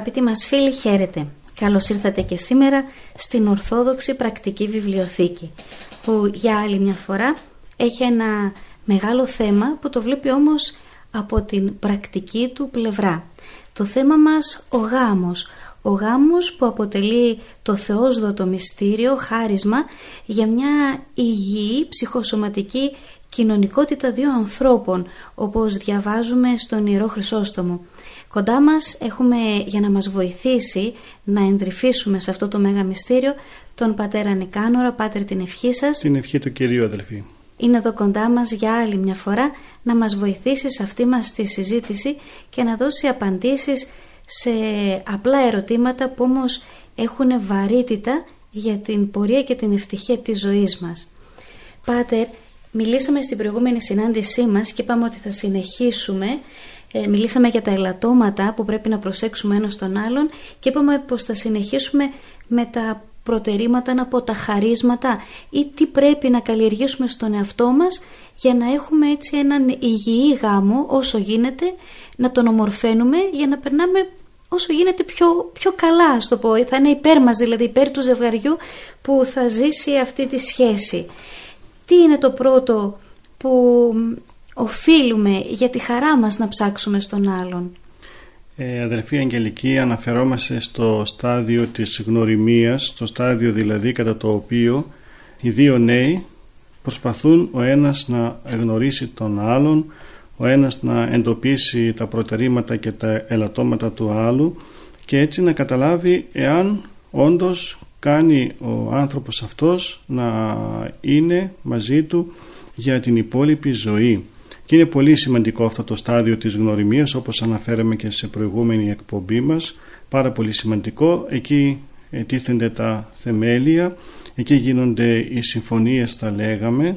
Αγαπητοί μας φίλοι, χαίρετε. Καλώς ήρθατε και σήμερα στην Ορθόδοξη Πρακτική Βιβλιοθήκη, που για άλλη μια φορά έχει ένα μεγάλο θέμα που το βλέπει όμως από την πρακτική του πλευρά. Το θέμα μας ο γάμος. Ο γάμος που αποτελεί το θεόσδοτο μυστήριο, χάρισμα για μια υγιή ψυχοσωματική κοινωνικότητα δύο ανθρώπων, όπως διαβάζουμε στον Ιερό Χρυσόστομο. Κοντά μας έχουμε για να μας βοηθήσει να εντρυφήσουμε σε αυτό το μέγα μυστήριο τον πατέρα Νικάνορα, πάτερ την ευχή σας. Την ευχή του Κυρίου αδελφοί. Είναι εδώ κοντά μας για άλλη μια φορά να μας βοηθήσει σε αυτή μας τη συζήτηση και να δώσει απαντήσεις σε απλά ερωτήματα που όμως έχουν βαρύτητα για την πορεία και την ευτυχία της ζωής μας. Πάτερ, μιλήσαμε στην προηγούμενη συνάντησή μας και είπαμε ότι θα συνεχίσουμε ε, μιλήσαμε για τα ελαττώματα που πρέπει να προσέξουμε ένα τον άλλον και είπαμε πως θα συνεχίσουμε με τα προτερήματα, να πω τα χαρίσματα ή τι πρέπει να καλλιεργήσουμε στον εαυτό μας για να έχουμε έτσι έναν υγιή γάμο όσο γίνεται, να τον ομορφαίνουμε για να περνάμε όσο γίνεται πιο, πιο καλά, ας το πω. Θα είναι υπέρ μας, δηλαδή υπέρ του ζευγαριού που θα ζήσει αυτή τη σχέση. Τι είναι το πρώτο που οφείλουμε για τη χαρά μας να ψάξουμε στον άλλον. Ε, αδελφοί Αγγελική, αναφερόμαστε στο στάδιο της γνωριμίας, στο στάδιο δηλαδή κατά το οποίο οι δύο νέοι προσπαθούν ο ένας να γνωρίσει τον άλλον, ο ένας να εντοπίσει τα προτερήματα και τα ελαττώματα του άλλου και έτσι να καταλάβει εάν όντως κάνει ο άνθρωπος αυτός να είναι μαζί του για την υπόλοιπη ζωή. Και είναι πολύ σημαντικό αυτό το στάδιο της γνωριμίας όπως αναφέραμε και σε προηγούμενη εκπομπή μας. Πάρα πολύ σημαντικό. Εκεί τίθενται τα θεμέλια, εκεί γίνονται οι συμφωνίες θα λέγαμε,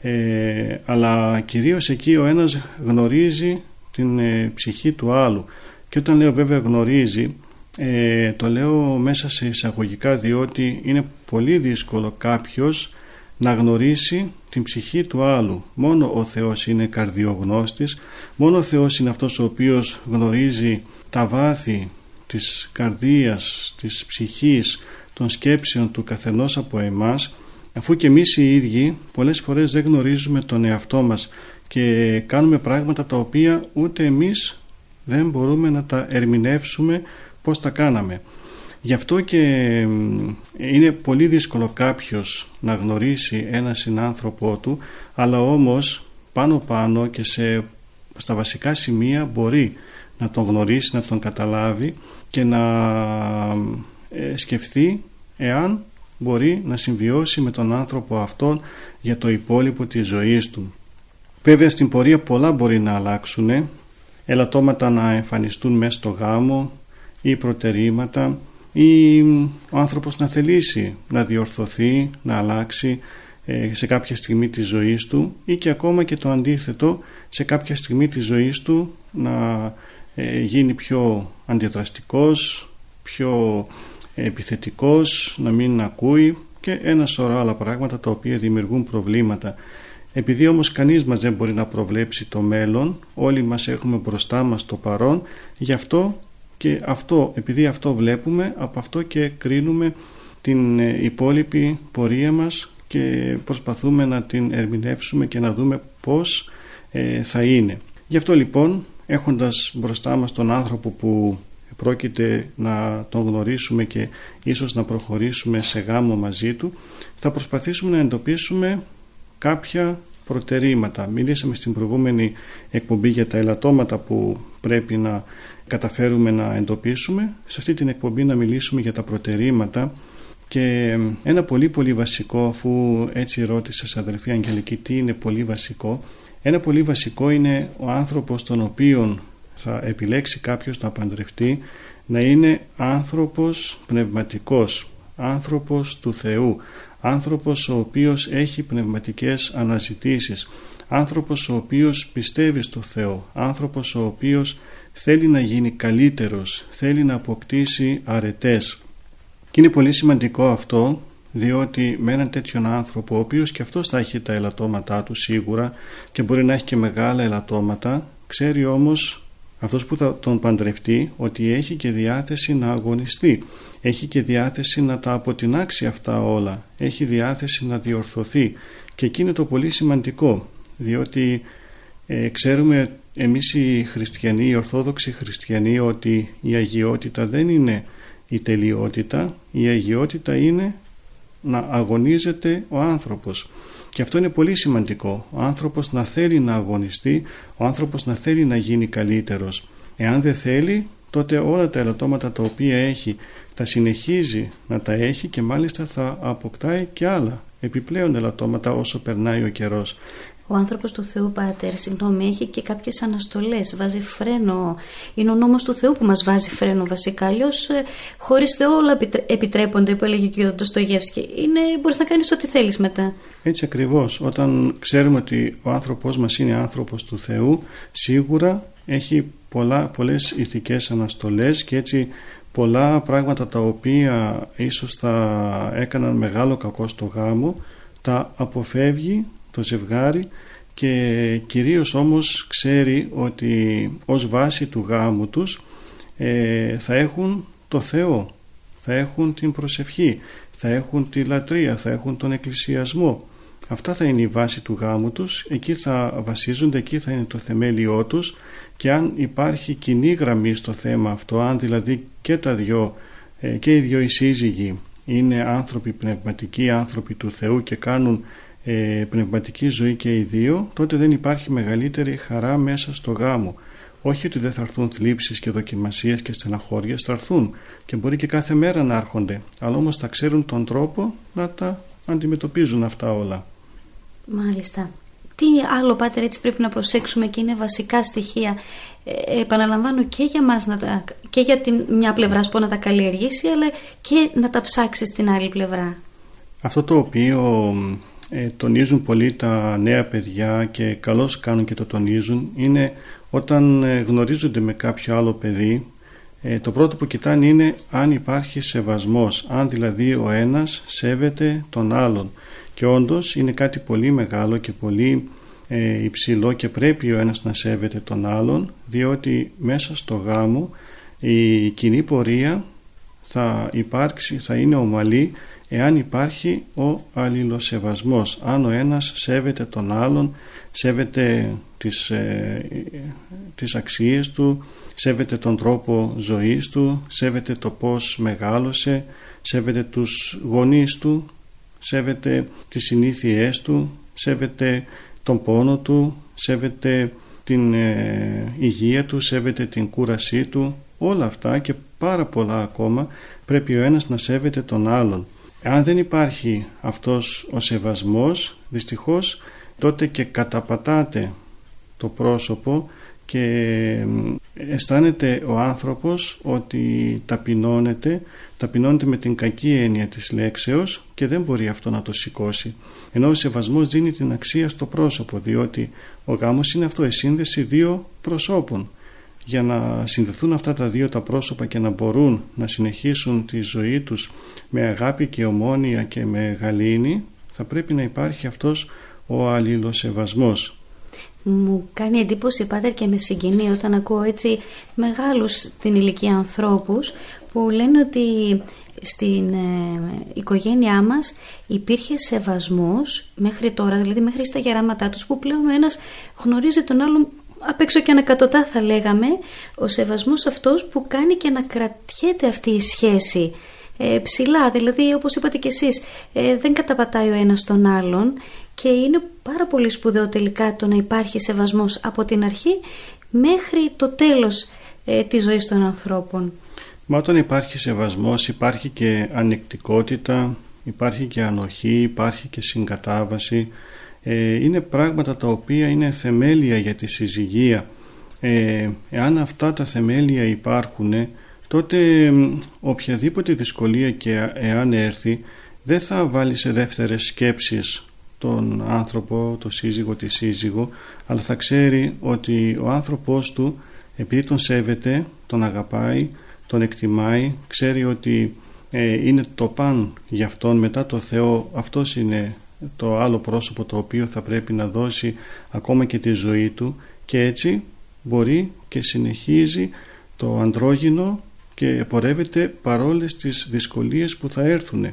ε, αλλά κυρίως εκεί ο ένας γνωρίζει την ε, ψυχή του άλλου. Και όταν λέω βέβαια γνωρίζει, ε, το λέω μέσα σε εισαγωγικά διότι είναι πολύ δύσκολο κάποιος να γνωρίσει την ψυχή του άλλου. Μόνο ο Θεός είναι καρδιογνώστης, μόνο ο Θεός είναι αυτός ο οποίος γνωρίζει τα βάθη της καρδίας, της ψυχής, των σκέψεων του καθενός από εμάς, αφού και εμείς οι ίδιοι πολλές φορές δεν γνωρίζουμε τον εαυτό μας και κάνουμε πράγματα τα οποία ούτε εμείς δεν μπορούμε να τα ερμηνεύσουμε πώς τα κάναμε. Γι' αυτό και είναι πολύ δύσκολο κάποιος να γνωρίσει ένα συνάνθρωπό του αλλά όμως πάνω πάνω και σε, στα βασικά σημεία μπορεί να τον γνωρίσει, να τον καταλάβει και να ε, σκεφτεί εάν μπορεί να συμβιώσει με τον άνθρωπο αυτόν για το υπόλοιπο της ζωής του. Βέβαια στην πορεία πολλά μπορεί να αλλάξουν, ελαττώματα να εμφανιστούν μέσα στο γάμο ή προτερήματα ή ο άνθρωπος να θελήσει να διορθωθεί, να αλλάξει ε, σε κάποια στιγμή της ζωής του ή και ακόμα και το αντίθετο σε κάποια στιγμή της ζωής του να ε, γίνει πιο αντιδραστικός, πιο επιθετικός, να μην ακούει και ένα σωρό άλλα πράγματα τα οποία δημιουργούν προβλήματα. Επειδή όμως κανείς μας δεν μπορεί να προβλέψει το μέλλον, όλοι μας έχουμε μπροστά μας το παρόν, γι' αυτό και αυτό, επειδή αυτό βλέπουμε, από αυτό και κρίνουμε την ε, υπόλοιπη πορεία μας και προσπαθούμε να την ερμηνεύσουμε και να δούμε πώς ε, θα είναι. Γι' αυτό λοιπόν έχοντας μπροστά μας τον άνθρωπο που πρόκειται να τον γνωρίσουμε και ίσως να προχωρήσουμε σε γάμο μαζί του θα προσπαθήσουμε να εντοπίσουμε κάποια προτερήματα. Μιλήσαμε στην προηγούμενη εκπομπή για τα ελαττώματα που πρέπει να καταφέρουμε να εντοπίσουμε. Σε αυτή την εκπομπή να μιλήσουμε για τα προτερήματα και ένα πολύ πολύ βασικό αφού έτσι ρώτησε αδελφή Αγγελική τι είναι πολύ βασικό ένα πολύ βασικό είναι ο άνθρωπος τον οποίον θα επιλέξει κάποιος να παντρευτεί να είναι άνθρωπος πνευματικός, άνθρωπος του Θεού, άνθρωπος ο οποίος έχει πνευματικές αναζητήσεις, άνθρωπος ο οποίος πιστεύει στο Θεό, άνθρωπος ο οποίος θέλει να γίνει καλύτερος, θέλει να αποκτήσει αρετές. Και είναι πολύ σημαντικό αυτό διότι με έναν τέτοιον άνθρωπο ο οποίος και αυτός θα έχει τα ελαττώματά του σίγουρα και μπορεί να έχει και μεγάλα ελαττώματα ξέρει όμως αυτός που θα τον παντρευτεί ότι έχει και διάθεση να αγωνιστεί. Έχει και διάθεση να τα αποτινάξει αυτά όλα. Έχει διάθεση να διορθωθεί. Και εκεί είναι το πολύ σημαντικό διότι ε, ξέρουμε εμείς οι χριστιανοί, οι ορθόδοξοι χριστιανοί ότι η αγιότητα δεν είναι η τελειότητα η αγιότητα είναι να αγωνίζεται ο άνθρωπος. Και αυτό είναι πολύ σημαντικό. Ο άνθρωπος να θέλει να αγωνιστεί ο άνθρωπος να θέλει να γίνει καλύτερος. Εάν δεν θέλει τότε όλα τα ελαττώματα τα οποία έχει θα συνεχίζει να τα έχει και μάλιστα θα αποκτάει και άλλα επιπλέον ελαττώματα όσο περνάει ο καιρός ο άνθρωπος του Θεού Πάτερ, συγγνώμη, έχει και κάποιες αναστολές, βάζει φρένο. Είναι ο νόμος του Θεού που μας βάζει φρένο βασικά. Αλλιώς ε, χωρίς Θεό όλα επιτρέπονται, που έλεγε και ο Ντοστογεύσκη. Είναι, μπορείς να κάνεις ό,τι θέλεις μετά. Έτσι ακριβώς. Όταν ξέρουμε ότι ο άνθρωπος μας είναι άνθρωπος του Θεού, σίγουρα έχει πολλά, πολλές ηθικές αναστολές και έτσι πολλά πράγματα τα οποία ίσως θα έκαναν μεγάλο κακό στο γάμο τα αποφεύγει το ζευγάρι και κυρίως όμως ξέρει ότι ως βάση του γάμου τους ε, θα έχουν το Θεό, θα έχουν την προσευχή, θα έχουν τη λατρεία, θα έχουν τον εκκλησιασμό. Αυτά θα είναι η βάση του γάμου τους, εκεί θα βασίζονται, εκεί θα είναι το θεμέλιό τους και αν υπάρχει κοινή γραμμή στο θέμα αυτό, αν δηλαδή και τα δυο ε, και οι δυο οι σύζυγοι είναι άνθρωποι πνευματικοί, άνθρωποι του Θεού και κάνουν ε, πνευματική ζωή και οι δύο, τότε δεν υπάρχει μεγαλύτερη χαρά μέσα στο γάμο. Όχι ότι δεν θα έρθουν θλίψεις και δοκιμασίες και στεναχώριες, θα έρθουν και μπορεί και κάθε μέρα να έρχονται, αλλά όμως θα ξέρουν τον τρόπο να τα αντιμετωπίζουν αυτά όλα. Μάλιστα. Τι άλλο πάτερ έτσι πρέπει να προσέξουμε και είναι βασικά στοιχεία ε, επαναλαμβάνω και για μας να τα, και για την μια πλευρά που να τα καλλιεργήσει αλλά και να τα ψάξει στην άλλη πλευρά. Αυτό το οποίο ε, τονίζουν πολύ τα νέα παιδιά και καλώς κάνουν και το τονίζουν. Είναι όταν ε, γνωρίζονται με κάποιο άλλο παιδί ε, το πρώτο που κοιτάνε είναι αν υπάρχει σεβασμός αν δηλαδή ο ένας σέβεται τον άλλον. Και όντως είναι κάτι πολύ μεγάλο και πολύ ε, υψηλό και πρέπει ο ένας να σέβεται τον άλλον διότι μέσα στο γάμο η κοινή πορεία θα υπάρξει, θα είναι ομαλή εάν υπάρχει ο αλληλοσεβασμός. Αν ο ένας σέβεται τον άλλον σέβεται τις, ε, τις αξίες του σέβεται τον τρόπο ζωής του σέβεται το πως μεγάλωσε σέβεται τους γονείς του σέβεται τις συνήθειές του σέβεται τον πόνο του σέβεται την ε, υγεία του σέβεται την κούρασή του. Όλα αυτά και πάρα πολλά ακόμα πρέπει ο ένας να σέβεται τον άλλον αν δεν υπάρχει αυτός ο σεβασμός, δυστυχώς τότε και καταπατάτε το πρόσωπο και αισθάνεται ο άνθρωπος ότι ταπεινώνεται, ταπεινώνεται με την κακή έννοια της λέξεως και δεν μπορεί αυτό να το σηκώσει. Ενώ ο σεβασμός δίνει την αξία στο πρόσωπο, διότι ο γάμος είναι αυτό, η σύνδεση δύο προσώπων για να συνδεθούν αυτά τα δύο τα πρόσωπα και να μπορούν να συνεχίσουν τη ζωή τους με αγάπη και ομόνια και με γαλήνη θα πρέπει να υπάρχει αυτός ο αλληλοσεβασμός. Μου κάνει εντύπωση πάτερ και με συγκινεί όταν ακούω έτσι μεγάλους την ηλικία ανθρώπους που λένε ότι στην ε, οικογένειά μας υπήρχε σεβασμός μέχρι τώρα, δηλαδή μέχρι στα γεράματά τους που πλέον ο ένας γνωρίζει τον άλλον απ' έξω και ανακατοτά θα λέγαμε ο σεβασμός αυτός που κάνει και να κρατιέται αυτή η σχέση ε, ψηλά, δηλαδή όπως είπατε και εσείς ε, δεν καταπατάει ο ένας τον άλλον και είναι πάρα πολύ σπουδαίο τελικά το να υπάρχει σεβασμός από την αρχή μέχρι το τέλος ε, της ζωής των ανθρώπων. Μα όταν υπάρχει σεβασμός υπάρχει και ανεκτικότητα, υπάρχει και ανοχή, υπάρχει και συγκατάβαση. Ε, είναι πράγματα τα οποία είναι θεμέλια για τη συζυγία. Ε, εάν αυτά τα θεμέλια υπάρχουν τότε οποιαδήποτε δυσκολία και εάν έρθει δεν θα βάλει σε δεύτερες σκέψεις τον άνθρωπο, το σύζυγο, τη σύζυγο αλλά θα ξέρει ότι ο άνθρωπός του επειδή τον σέβεται, τον αγαπάει, τον εκτιμάει, ξέρει ότι ε, είναι το παν για αυτόν μετά το Θεό αυτός είναι το άλλο πρόσωπο το οποίο θα πρέπει να δώσει ακόμα και τη ζωή του και έτσι μπορεί και συνεχίζει το αντρόγινο και πορεύεται παρόλες τις δυσκολίες που θα έρθουν.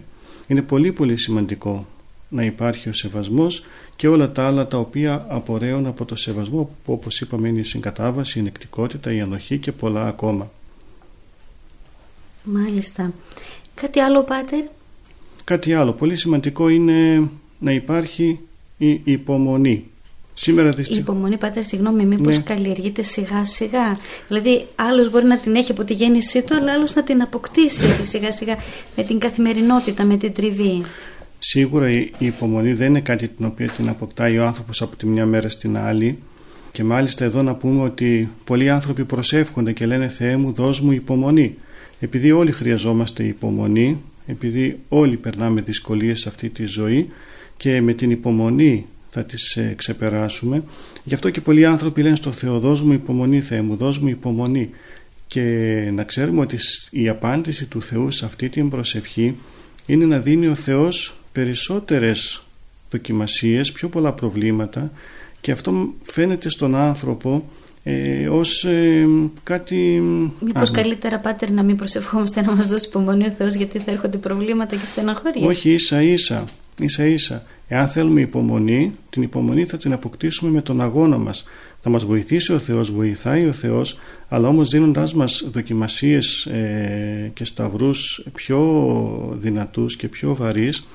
Είναι πολύ πολύ σημαντικό να υπάρχει ο σεβασμός και όλα τα άλλα τα οποία απορρέουν από το σεβασμό που όπως είπαμε είναι η συγκατάβαση, η νεκτικότητα, η ανοχή και πολλά ακόμα. Μάλιστα. Κάτι άλλο Πάτερ; Κάτι άλλο. Πολύ σημαντικό είναι να υπάρχει η υπομονή. Σήμερα Η υπομονή, πάτερ, συγγνώμη, μήπως ναι. καλλιεργείται σιγά σιγά. Δηλαδή, άλλος μπορεί να την έχει από τη γέννησή του, αλλά άλλος να την αποκτήσει έτσι σιγά σιγά με την καθημερινότητα, με την τριβή. Σίγουρα η υπομονή δεν είναι κάτι την οποία την αποκτάει ο άνθρωπος από τη μια μέρα στην άλλη. Και μάλιστα εδώ να πούμε ότι πολλοί άνθρωποι προσεύχονται και λένε Θεέ μου δώσ' μου υπομονή. Επειδή όλοι χρειαζόμαστε υπομονή, επειδή όλοι περνάμε δυσκολίες σε αυτή τη ζωή και με την υπομονή θα τις ε, ξεπεράσουμε. Γι' αυτό και πολλοί άνθρωποι λένε στο Θεό δώσ' μου υπομονή Θεέ μου, δώσ' μου υπομονή. Και να ξέρουμε ότι η απάντηση του Θεού σε αυτή την προσευχή είναι να δίνει ο Θεός περισσότερες δοκιμασίες, πιο πολλά προβλήματα και αυτό φαίνεται στον άνθρωπο ε, ως ε, κάτι... Μήπως καλύτερα πάτερ να μην προσευχόμαστε να μας δώσει υπομονή ο Θεός γιατί θα έρχονται προβλήματα και στεναχώριες. Όχι ίσα ίσα, ίσα ίσα. Εάν θέλουμε υπομονή, την υπομονή θα την αποκτήσουμε με τον αγώνα μας. Θα μας βοηθήσει ο Θεός, βοηθάει ο Θεός, αλλά όμως δίνοντάς μας δοκιμασίες ε, και σταυρούς πιο δυνατούς και πιο βαρύς,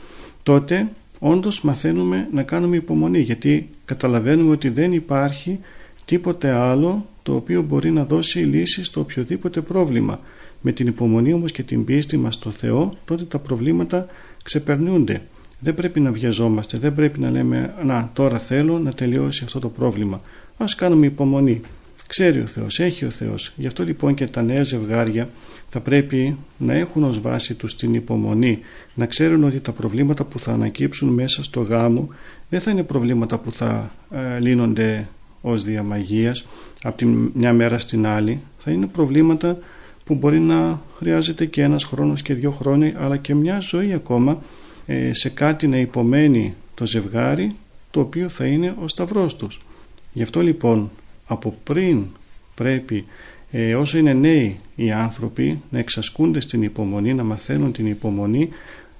τότε όντως μαθαίνουμε να κάνουμε υπομονή, γιατί καταλαβαίνουμε ότι δεν υπάρχει τίποτε άλλο το οποίο μπορεί να δώσει λύση στο οποιοδήποτε πρόβλημα. Με την υπομονή όμως και την πίστη μας στο Θεό, τότε τα προβλήματα ξεπερνούνται. Δεν πρέπει να βιαζόμαστε, δεν πρέπει να λέμε «Να, τώρα θέλω να τελειώσει αυτό το πρόβλημα». Ας κάνουμε υπομονή. Ξέρει ο Θεός, έχει ο Θεός. Γι' αυτό λοιπόν και τα νέα ζευγάρια θα πρέπει να έχουν ως βάση τους την υπομονή, να ξέρουν ότι τα προβλήματα που θα ανακύψουν μέσα στο γάμο δεν θα είναι προβλήματα που θα ε, λύνονται ως διαμαγείας από τη μια μέρα στην άλλη, θα είναι προβλήματα που μπορεί να χρειάζεται και ένας χρόνος και δύο χρόνια αλλά και μια ζωή ακόμα ε, σε κάτι να υπομένει το ζευγάρι το οποίο θα είναι ο σταυρός τους. Γι' αυτό λοιπόν από πριν πρέπει ε, όσο είναι νέοι οι άνθρωποι να εξασκούνται στην υπομονή, να μαθαίνουν την υπομονή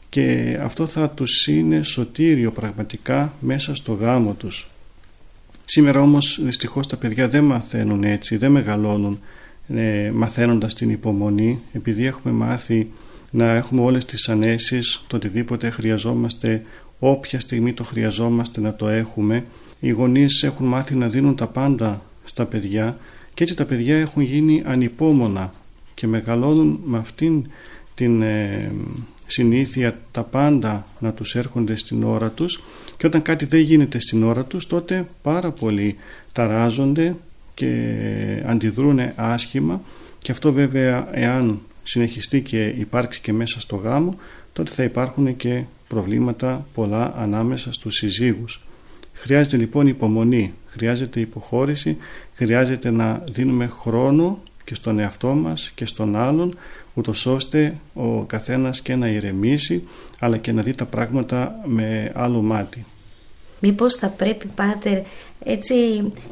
και αυτό θα τους είναι σωτήριο πραγματικά μέσα στο γάμο τους. Σήμερα όμως δυστυχώς τα παιδιά δεν μαθαίνουν έτσι, δεν μεγαλώνουν ε, μαθαίνοντας την υπομονή επειδή έχουμε μάθει να έχουμε όλες τις ανέσεις, το οτιδήποτε χρειαζόμαστε, όποια στιγμή το χρειαζόμαστε να το έχουμε. Οι γονείς έχουν μάθει να δίνουν τα πάντα στα παιδιά και έτσι τα παιδιά έχουν γίνει ανυπόμονα και μεγαλώνουν με αυτήν την ε, συνήθεια τα πάντα να τους έρχονται στην ώρα τους και όταν κάτι δεν γίνεται στην ώρα τους τότε πάρα πολλοί ταράζονται και αντιδρούν άσχημα και αυτό βέβαια εάν συνεχιστεί και υπάρξει και μέσα στο γάμο τότε θα υπάρχουν και προβλήματα πολλά ανάμεσα στους συζύγους. Χρειάζεται λοιπόν υπομονή, χρειάζεται υποχώρηση, χρειάζεται να δίνουμε χρόνο και στον εαυτό μας και στον άλλον ούτως ώστε ο καθένας και να ηρεμήσει αλλά και να δει τα πράγματα με άλλο μάτι. Μήπως θα πρέπει Πάτερ έτσι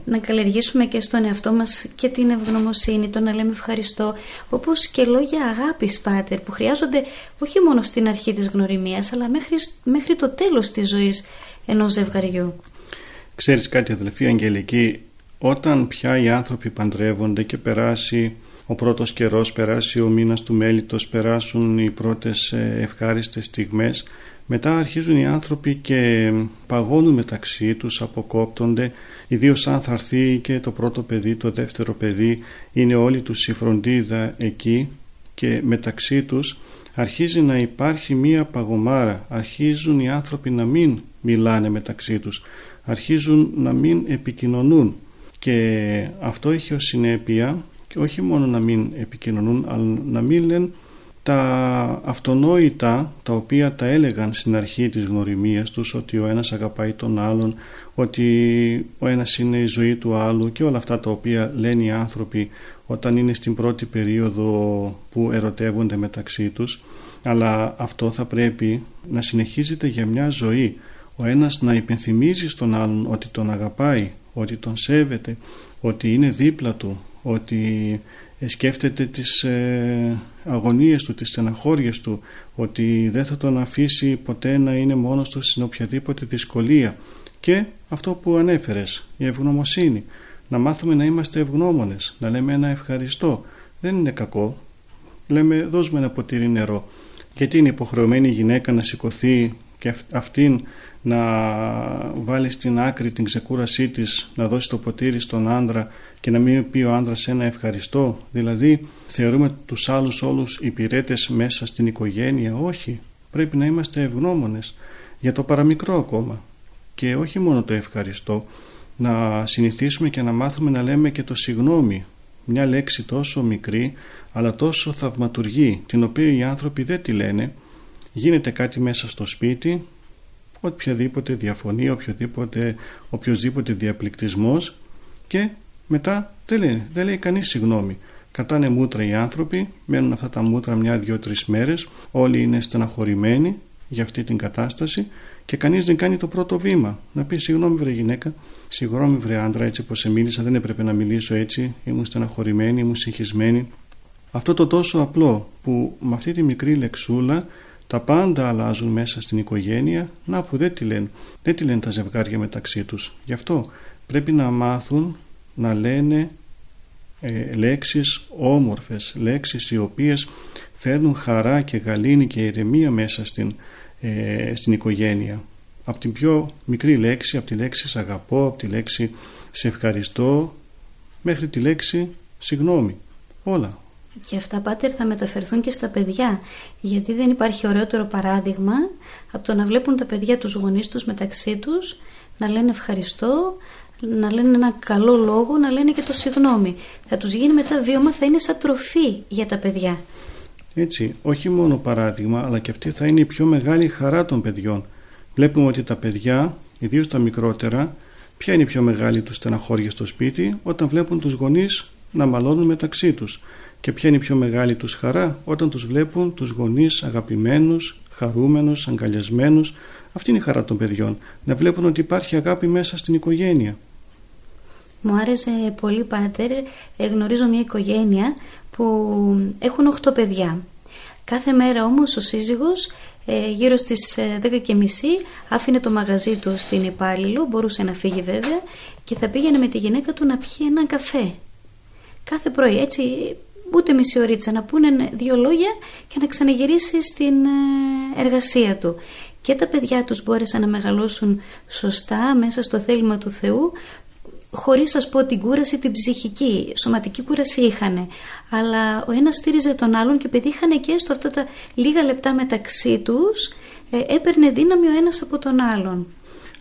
να καλλιεργήσουμε και στον εαυτό μας και την ευγνωμοσύνη, το να λέμε ευχαριστώ, όπως και λόγια αγάπης Πάτερ που χρειάζονται όχι μόνο στην αρχή της γνωριμίας αλλά μέχρι, μέχρι το τέλος της ζωής ενός ζευγαριού. Ξέρεις κάτι αδελφή Αγγελική, όταν πια οι άνθρωποι παντρεύονται και περάσει ο πρώτος καιρός, περάσει ο μήνας του μέλητος, περάσουν οι πρώτες ε, ευχάριστες στιγμές, μετά αρχίζουν οι άνθρωποι και παγώνουν μεταξύ τους, αποκόπτονται, ιδίως αν θα έρθει και το πρώτο παιδί, το δεύτερο παιδί, είναι όλοι τους η φροντίδα εκεί. Και μεταξύ τους αρχίζει να υπάρχει μία παγωμάρα, αρχίζουν οι άνθρωποι να μην μιλάνε μεταξύ τους, αρχίζουν να μην επικοινωνούν. Και αυτό έχει ως συνέπεια και όχι μόνο να μην επικοινωνούν αλλά να μην λένε τα αυτονόητα τα οποία τα έλεγαν στην αρχή της γνωριμίας τους ότι ο ένας αγαπάει τον άλλον ότι ο ένας είναι η ζωή του άλλου και όλα αυτά τα οποία λένε οι άνθρωποι όταν είναι στην πρώτη περίοδο που ερωτεύονται μεταξύ τους. Αλλά αυτό θα πρέπει να συνεχίζεται για μια ζωή. Ο ένας να υπενθυμίζει στον άλλον ότι τον αγαπάει ότι τον σέβεται ότι είναι δίπλα του ότι σκέφτεται τις ε, αγωνίες του, τις στεναχώριες του ότι δεν θα τον αφήσει ποτέ να είναι μόνος του στην οποιαδήποτε δυσκολία. Και αυτό που ανέφερες, η ευγνωμοσύνη. Να μάθουμε να είμαστε ευγνώμονες να λέμε ένα ευχαριστώ. Δεν είναι κακό. Λέμε δώσουμε ένα ποτήρι νερό. Γιατί είναι υποχρεωμένη η γυναίκα να σηκωθεί και αυτήν να βάλει στην άκρη την ξεκούρασή της να δώσει το ποτήρι στον άντρα και να μην πει ο άντρας ένα ευχαριστώ. Δηλαδή θεωρούμε τους άλλους όλους υπηρέτες μέσα στην οικογένεια όχι. Πρέπει να είμαστε ευγνώμονες για το παραμικρό ακόμα. Και όχι μόνο το ευχαριστώ. Να συνηθίσουμε και να μάθουμε να λέμε και το συγνώμη. Μια λέξη τόσο μικρή αλλά τόσο θαυματουργή την οποία οι άνθρωποι δεν τη λένε. Γίνεται κάτι μέσα στο σπίτι οποιαδήποτε διαφωνία, οποιοδήποτε, οποιοδήποτε διαπληκτισμός και μετά δεν λέει, δεν λέει κανείς συγγνώμη. Κατάνε μούτρα οι άνθρωποι, μένουν αυτά τα μούτρα μια, δύο, τρεις μέρες, όλοι είναι στεναχωρημένοι για αυτή την κατάσταση και κανείς δεν κάνει το πρώτο βήμα. Να πει συγγνώμη βρε γυναίκα, συγγνώμη βρε άντρα έτσι πως σε μίλησα, δεν έπρεπε να μιλήσω έτσι, ήμουν στεναχωρημένη, ήμουν συγχυσμένη. Αυτό το τόσο απλό που με αυτή τη μικρή λεξούλα τα πάντα αλλάζουν μέσα στην οικογένεια, να που δεν τη λένε, δεν τη λένε τα ζευγάρια μεταξύ τους. Γι' αυτό πρέπει να μάθουν να λένε ε, λέξεις όμορφες, λέξεις οι οποίες φέρνουν χαρά και γαλήνη και ηρεμία μέσα στην, ε, στην οικογένεια. Από την πιο μικρή λέξη, από τη λέξη «σ' αγαπώ», από τη λέξη «σε ευχαριστώ» μέχρι τη λέξη «συγγνώμη». Όλα, και αυτά πάτερ θα μεταφερθούν και στα παιδιά γιατί δεν υπάρχει ωραιότερο παράδειγμα από το να βλέπουν τα παιδιά τους γονείς τους μεταξύ τους να λένε ευχαριστώ να λένε ένα καλό λόγο, να λένε και το συγγνώμη. Θα τους γίνει μετά βίωμα, θα είναι σαν τροφή για τα παιδιά. Έτσι, όχι μόνο παράδειγμα, αλλά και αυτή θα είναι η πιο μεγάλη χαρά των παιδιών. Βλέπουμε ότι τα παιδιά, ιδίως τα μικρότερα, ποια είναι η πιο μεγάλη τους στεναχώρια στο σπίτι, όταν βλέπουν τους γονείς να μαλώνουν μεταξύ τους. Και ποια είναι η πιο μεγάλη τους χαρά όταν τους βλέπουν τους γονείς αγαπημένους, χαρούμενους, αγκαλιασμένους. Αυτή είναι η χαρά των παιδιών. Να βλέπουν ότι υπάρχει αγάπη μέσα στην οικογένεια. Μου άρεσε πολύ πάτερ, ε, γνωρίζω μια οικογένεια που έχουν 8 παιδιά. Κάθε μέρα όμως ο σύζυγος ε, γύρω στις 10 ε, και μισή άφηνε το μαγαζί του στην υπάλληλο, μπορούσε να φύγει βέβαια και θα πήγαινε με τη γυναίκα του να πιει έναν καφέ. Κάθε πρωί έτσι ούτε μισή ωρίτσα να πούνε δύο λόγια και να ξαναγυρίσει στην ε, εργασία του. Και τα παιδιά τους μπόρεσαν να μεγαλώσουν σωστά μέσα στο θέλημα του Θεού χωρίς σας πω την κούραση την ψυχική, σωματική κούραση είχαν αλλά ο ένας στήριζε τον άλλον και επειδή είχαν και στο αυτά τα λίγα λεπτά μεταξύ τους ε, έπαιρνε δύναμη ο ένας από τον άλλον.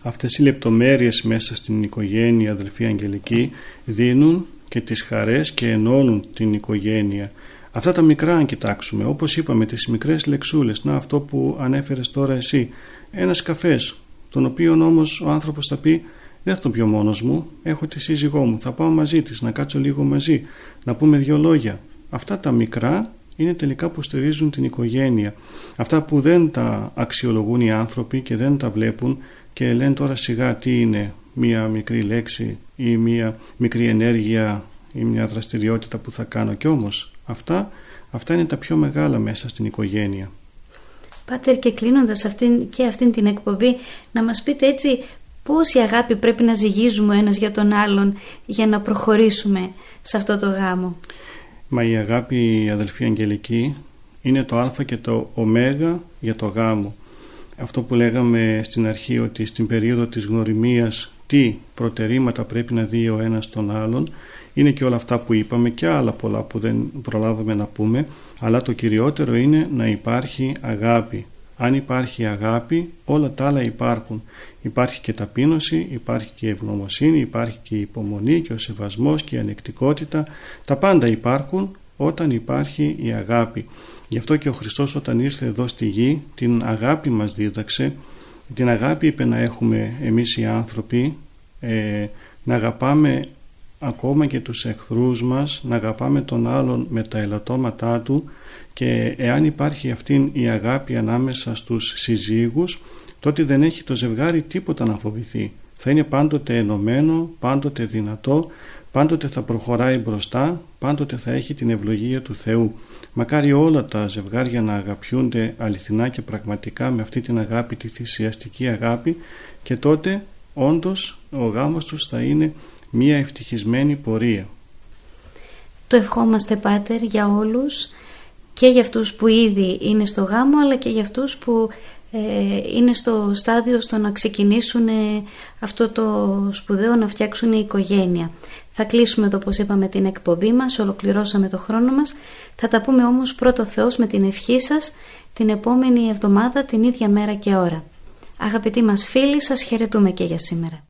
Αυτές οι λεπτομέρειες μέσα στην οικογένεια αδελφή Αγγελική δίνουν και τις χαρές και ενώνουν την οικογένεια. Αυτά τα μικρά αν κοιτάξουμε, όπως είπαμε τις μικρές λεξούλες, να αυτό που ανέφερες τώρα εσύ, ένας καφές, τον οποίο όμως ο άνθρωπος θα πει δεν θα τον πιω μόνος μου, έχω τη σύζυγό μου, θα πάω μαζί της, να κάτσω λίγο μαζί, να πούμε δύο λόγια. Αυτά τα μικρά είναι τελικά που στηρίζουν την οικογένεια. Αυτά που δεν τα αξιολογούν οι άνθρωποι και δεν τα βλέπουν και λένε τώρα σιγά τι είναι μία μικρή λέξη ή μία μικρή ενέργεια ή μια δραστηριότητα που θα κάνω και όμως αυτά, αυτά είναι τα πιο μεγάλα μέσα στην οικογένεια. Πάτερ και κλείνοντας αυτήν, και αυτήν την εκπομπή να μας πείτε έτσι πόση αγάπη πρέπει να ζυγίζουμε ο ένας για τον άλλον για να προχωρήσουμε σε αυτό το γάμο; Μα η αγάπη η αδελφή Αγγελική είναι το α και το ω για το γάμο. Αυτό που λέγαμε στην αρχή ότι στην περίοδο της γνωριμίας τι προτερήματα πρέπει να δει ο ένας τον άλλον είναι και όλα αυτά που είπαμε και άλλα πολλά που δεν προλάβαμε να πούμε αλλά το κυριότερο είναι να υπάρχει αγάπη αν υπάρχει αγάπη όλα τα άλλα υπάρχουν. Υπάρχει και ταπείνωση, υπάρχει και ευγνωμοσύνη υπάρχει και η υπομονή και ο σεβασμός και η ανεκτικότητα. Τα πάντα υπάρχουν όταν υπάρχει η αγάπη. Γι' αυτό και ο Χριστός όταν ήρθε εδώ στη γη την αγάπη μας δίδαξε. Την αγάπη είπε να έχουμε εμείς οι άνθρωποι ε, να αγαπάμε ακόμα και τους εχθρούς μας, να αγαπάμε τον άλλον με τα ελαττώματά του και εάν υπάρχει αυτή η αγάπη ανάμεσα στους συζύγους τότε δεν έχει το ζευγάρι τίποτα να φοβηθεί. Θα είναι πάντοτε ενωμένο, πάντοτε δυνατό, πάντοτε θα προχωράει μπροστά, πάντοτε θα έχει την ευλογία του Θεού. Μακάρι όλα τα ζευγάρια να αγαπιούνται αληθινά και πραγματικά με αυτή την αγάπη, τη θυσιαστική αγάπη και τότε όντως ο γάμος τους θα είναι μία ευτυχισμένη πορεία. Το ευχόμαστε Πάτερ για όλους και για αυτούς που ήδη είναι στο γάμο αλλά και για αυτούς που ε, είναι στο στάδιο στο να ξεκινήσουν ε, αυτό το σπουδαίο να φτιάξουν η οικογένεια. Θα κλείσουμε εδώ όπως είπαμε την εκπομπή μας, ολοκληρώσαμε το χρόνο μας. Θα τα πούμε όμως πρώτο Θεός με την ευχή σας την επόμενη εβδομάδα την ίδια μέρα και ώρα. Αγαπητοί μας φίλοι, σας χαιρετούμε και για σήμερα.